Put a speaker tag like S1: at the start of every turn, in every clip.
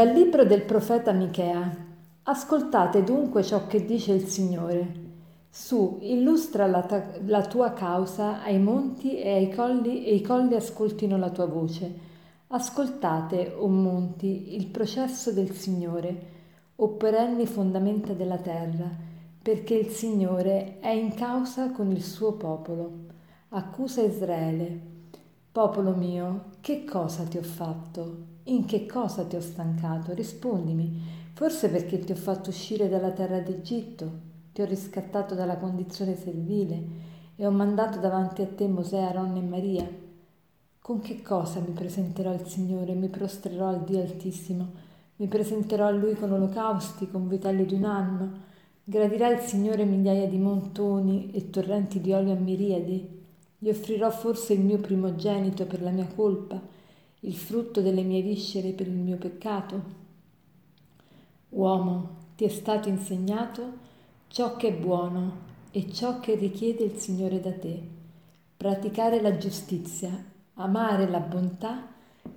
S1: Dal libro del profeta Michea. Ascoltate dunque ciò che dice il Signore. Su, illustra la, ta- la, tua causa ai monti e ai colli e i colli ascoltino la tua voce. Ascoltate, o monti, il processo del Signore, o perenni fondamenta della terra, perché il Signore è in causa con il suo popolo. Accusa Israele. Popolo mio, che cosa ti ho fatto? In che cosa ti ho stancato? Rispondimi. Forse perché ti ho fatto uscire dalla terra d'Egitto, ti ho riscattato dalla condizione servile e ho mandato davanti a te Mosè, Aaron e Maria. Con che cosa mi presenterò al Signore? Mi prostrerò al Dio Altissimo. Mi presenterò a Lui con olocausti, con vitelli di un anno. Gradirà il Signore migliaia di montoni e torrenti di olio a miriadi. Gli offrirò forse il mio primogenito per la mia colpa il frutto delle mie viscere per il mio peccato? Uomo, ti è stato insegnato ciò che è buono e ciò che richiede il Signore da te, praticare la giustizia, amare la bontà,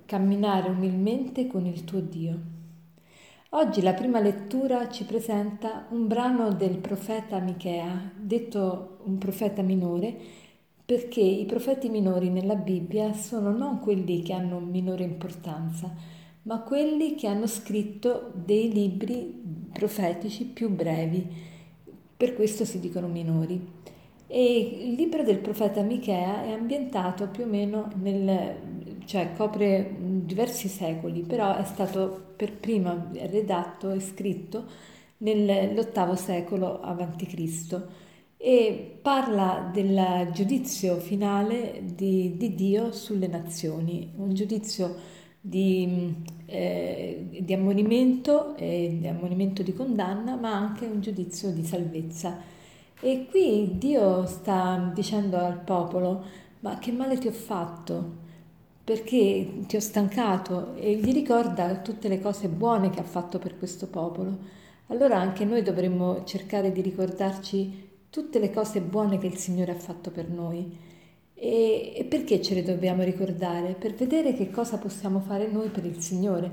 S1: camminare umilmente con il tuo Dio. Oggi la prima lettura ci presenta un brano del profeta Michea, detto un profeta minore, perché i profeti minori nella Bibbia sono non quelli che hanno minore importanza, ma quelli che hanno scritto dei libri profetici più brevi, per questo si dicono minori. E il libro del profeta Michea è ambientato più o meno nel, cioè copre diversi secoli, però è stato per primo redatto e scritto nell'ottavo secolo a.C e parla del giudizio finale di, di Dio sulle nazioni, un giudizio di, eh, di ammonimento, eh, di ammonimento di condanna, ma anche un giudizio di salvezza. E qui Dio sta dicendo al popolo, ma che male ti ho fatto? Perché ti ho stancato e gli ricorda tutte le cose buone che ha fatto per questo popolo. Allora anche noi dovremmo cercare di ricordarci tutte le cose buone che il Signore ha fatto per noi. E, e perché ce le dobbiamo ricordare? Per vedere che cosa possiamo fare noi per il Signore.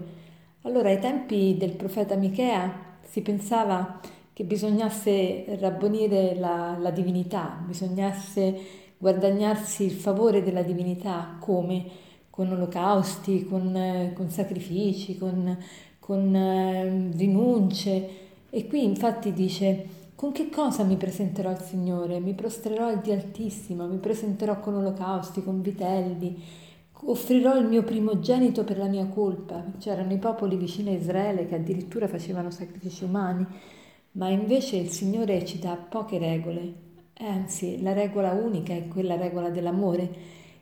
S1: Allora, ai tempi del profeta Michea si pensava che bisognasse rabbonire la, la divinità, bisognasse guadagnarsi il favore della divinità come? Con olocausti, con, con sacrifici, con, con eh, rinunce. E qui infatti dice con che cosa mi presenterò al Signore? Mi prostrerò al Dio Altissimo, mi presenterò con olocausti, con vitelli, offrirò il mio primogenito per la mia colpa. C'erano i popoli vicini a Israele che addirittura facevano sacrifici umani, ma invece il Signore ci dà poche regole, anzi la regola unica è quella regola dell'amore,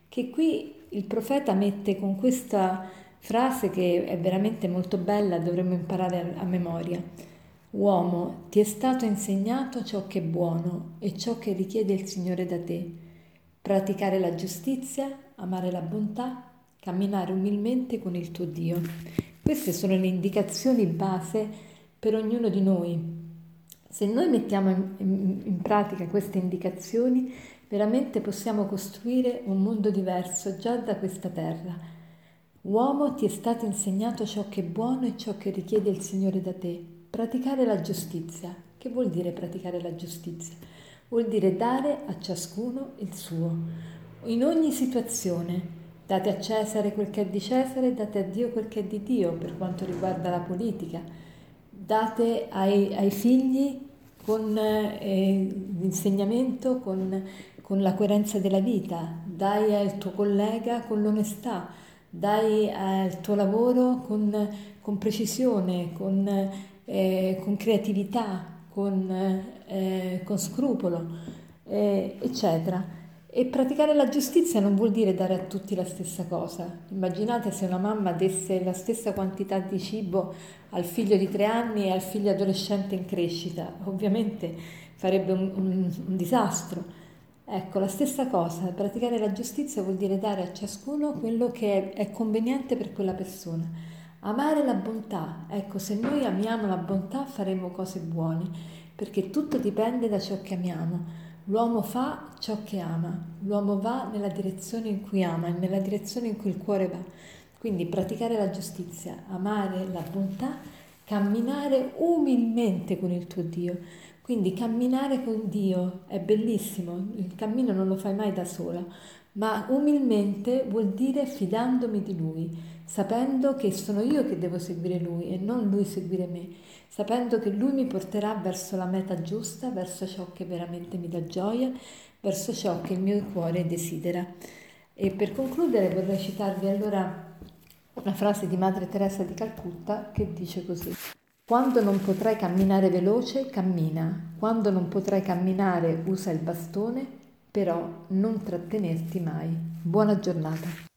S1: che qui il profeta mette con questa frase che è veramente molto bella, dovremmo imparare a memoria. Uomo, ti è stato insegnato ciò che è buono e ciò che richiede il Signore da te, praticare la giustizia, amare la bontà, camminare umilmente con il tuo Dio. Queste sono le indicazioni base per ognuno di noi. Se noi mettiamo in, in, in pratica queste indicazioni, veramente possiamo costruire un mondo diverso già da questa terra. Uomo, ti è stato insegnato ciò che è buono e ciò che richiede il Signore da te Praticare la giustizia. Che vuol dire praticare la giustizia? Vuol dire dare a ciascuno il suo. In ogni situazione date a Cesare quel che è di Cesare date a Dio quel che è di Dio per quanto riguarda la politica. Date ai, ai figli con eh, l'insegnamento, con, con la coerenza della vita, dai al tuo collega con l'onestà, dai al tuo lavoro con, con precisione, con eh, con creatività, con, eh, con scrupolo, eh, eccetera. E praticare la giustizia non vuol dire dare a tutti la stessa cosa. Immaginate se una mamma desse la stessa quantità di cibo al figlio di tre anni e al figlio adolescente in crescita. Ovviamente farebbe un, un, un disastro. Ecco, la stessa cosa, praticare la giustizia vuol dire dare a ciascuno quello che è, è conveniente per quella persona. Amare la bontà, ecco, se noi amiamo la bontà faremo cose buone, perché tutto dipende da ciò che amiamo. L'uomo fa ciò che ama, l'uomo va nella direzione in cui ama e nella direzione in cui il cuore va. Quindi praticare la giustizia, amare la bontà, camminare umilmente con il tuo Dio. Quindi camminare con Dio è bellissimo, il cammino non lo fai mai da sola, ma umilmente vuol dire fidandomi di Lui, sapendo che sono io che devo seguire Lui e non Lui seguire me, sapendo che Lui mi porterà verso la meta giusta, verso ciò che veramente mi dà gioia, verso ciò che il mio cuore desidera. E per concludere vorrei citarvi allora una frase di Madre Teresa di Calcutta che dice così. Quando non potrai camminare veloce, cammina. Quando non potrai camminare, usa il bastone, però non trattenerti mai. Buona giornata.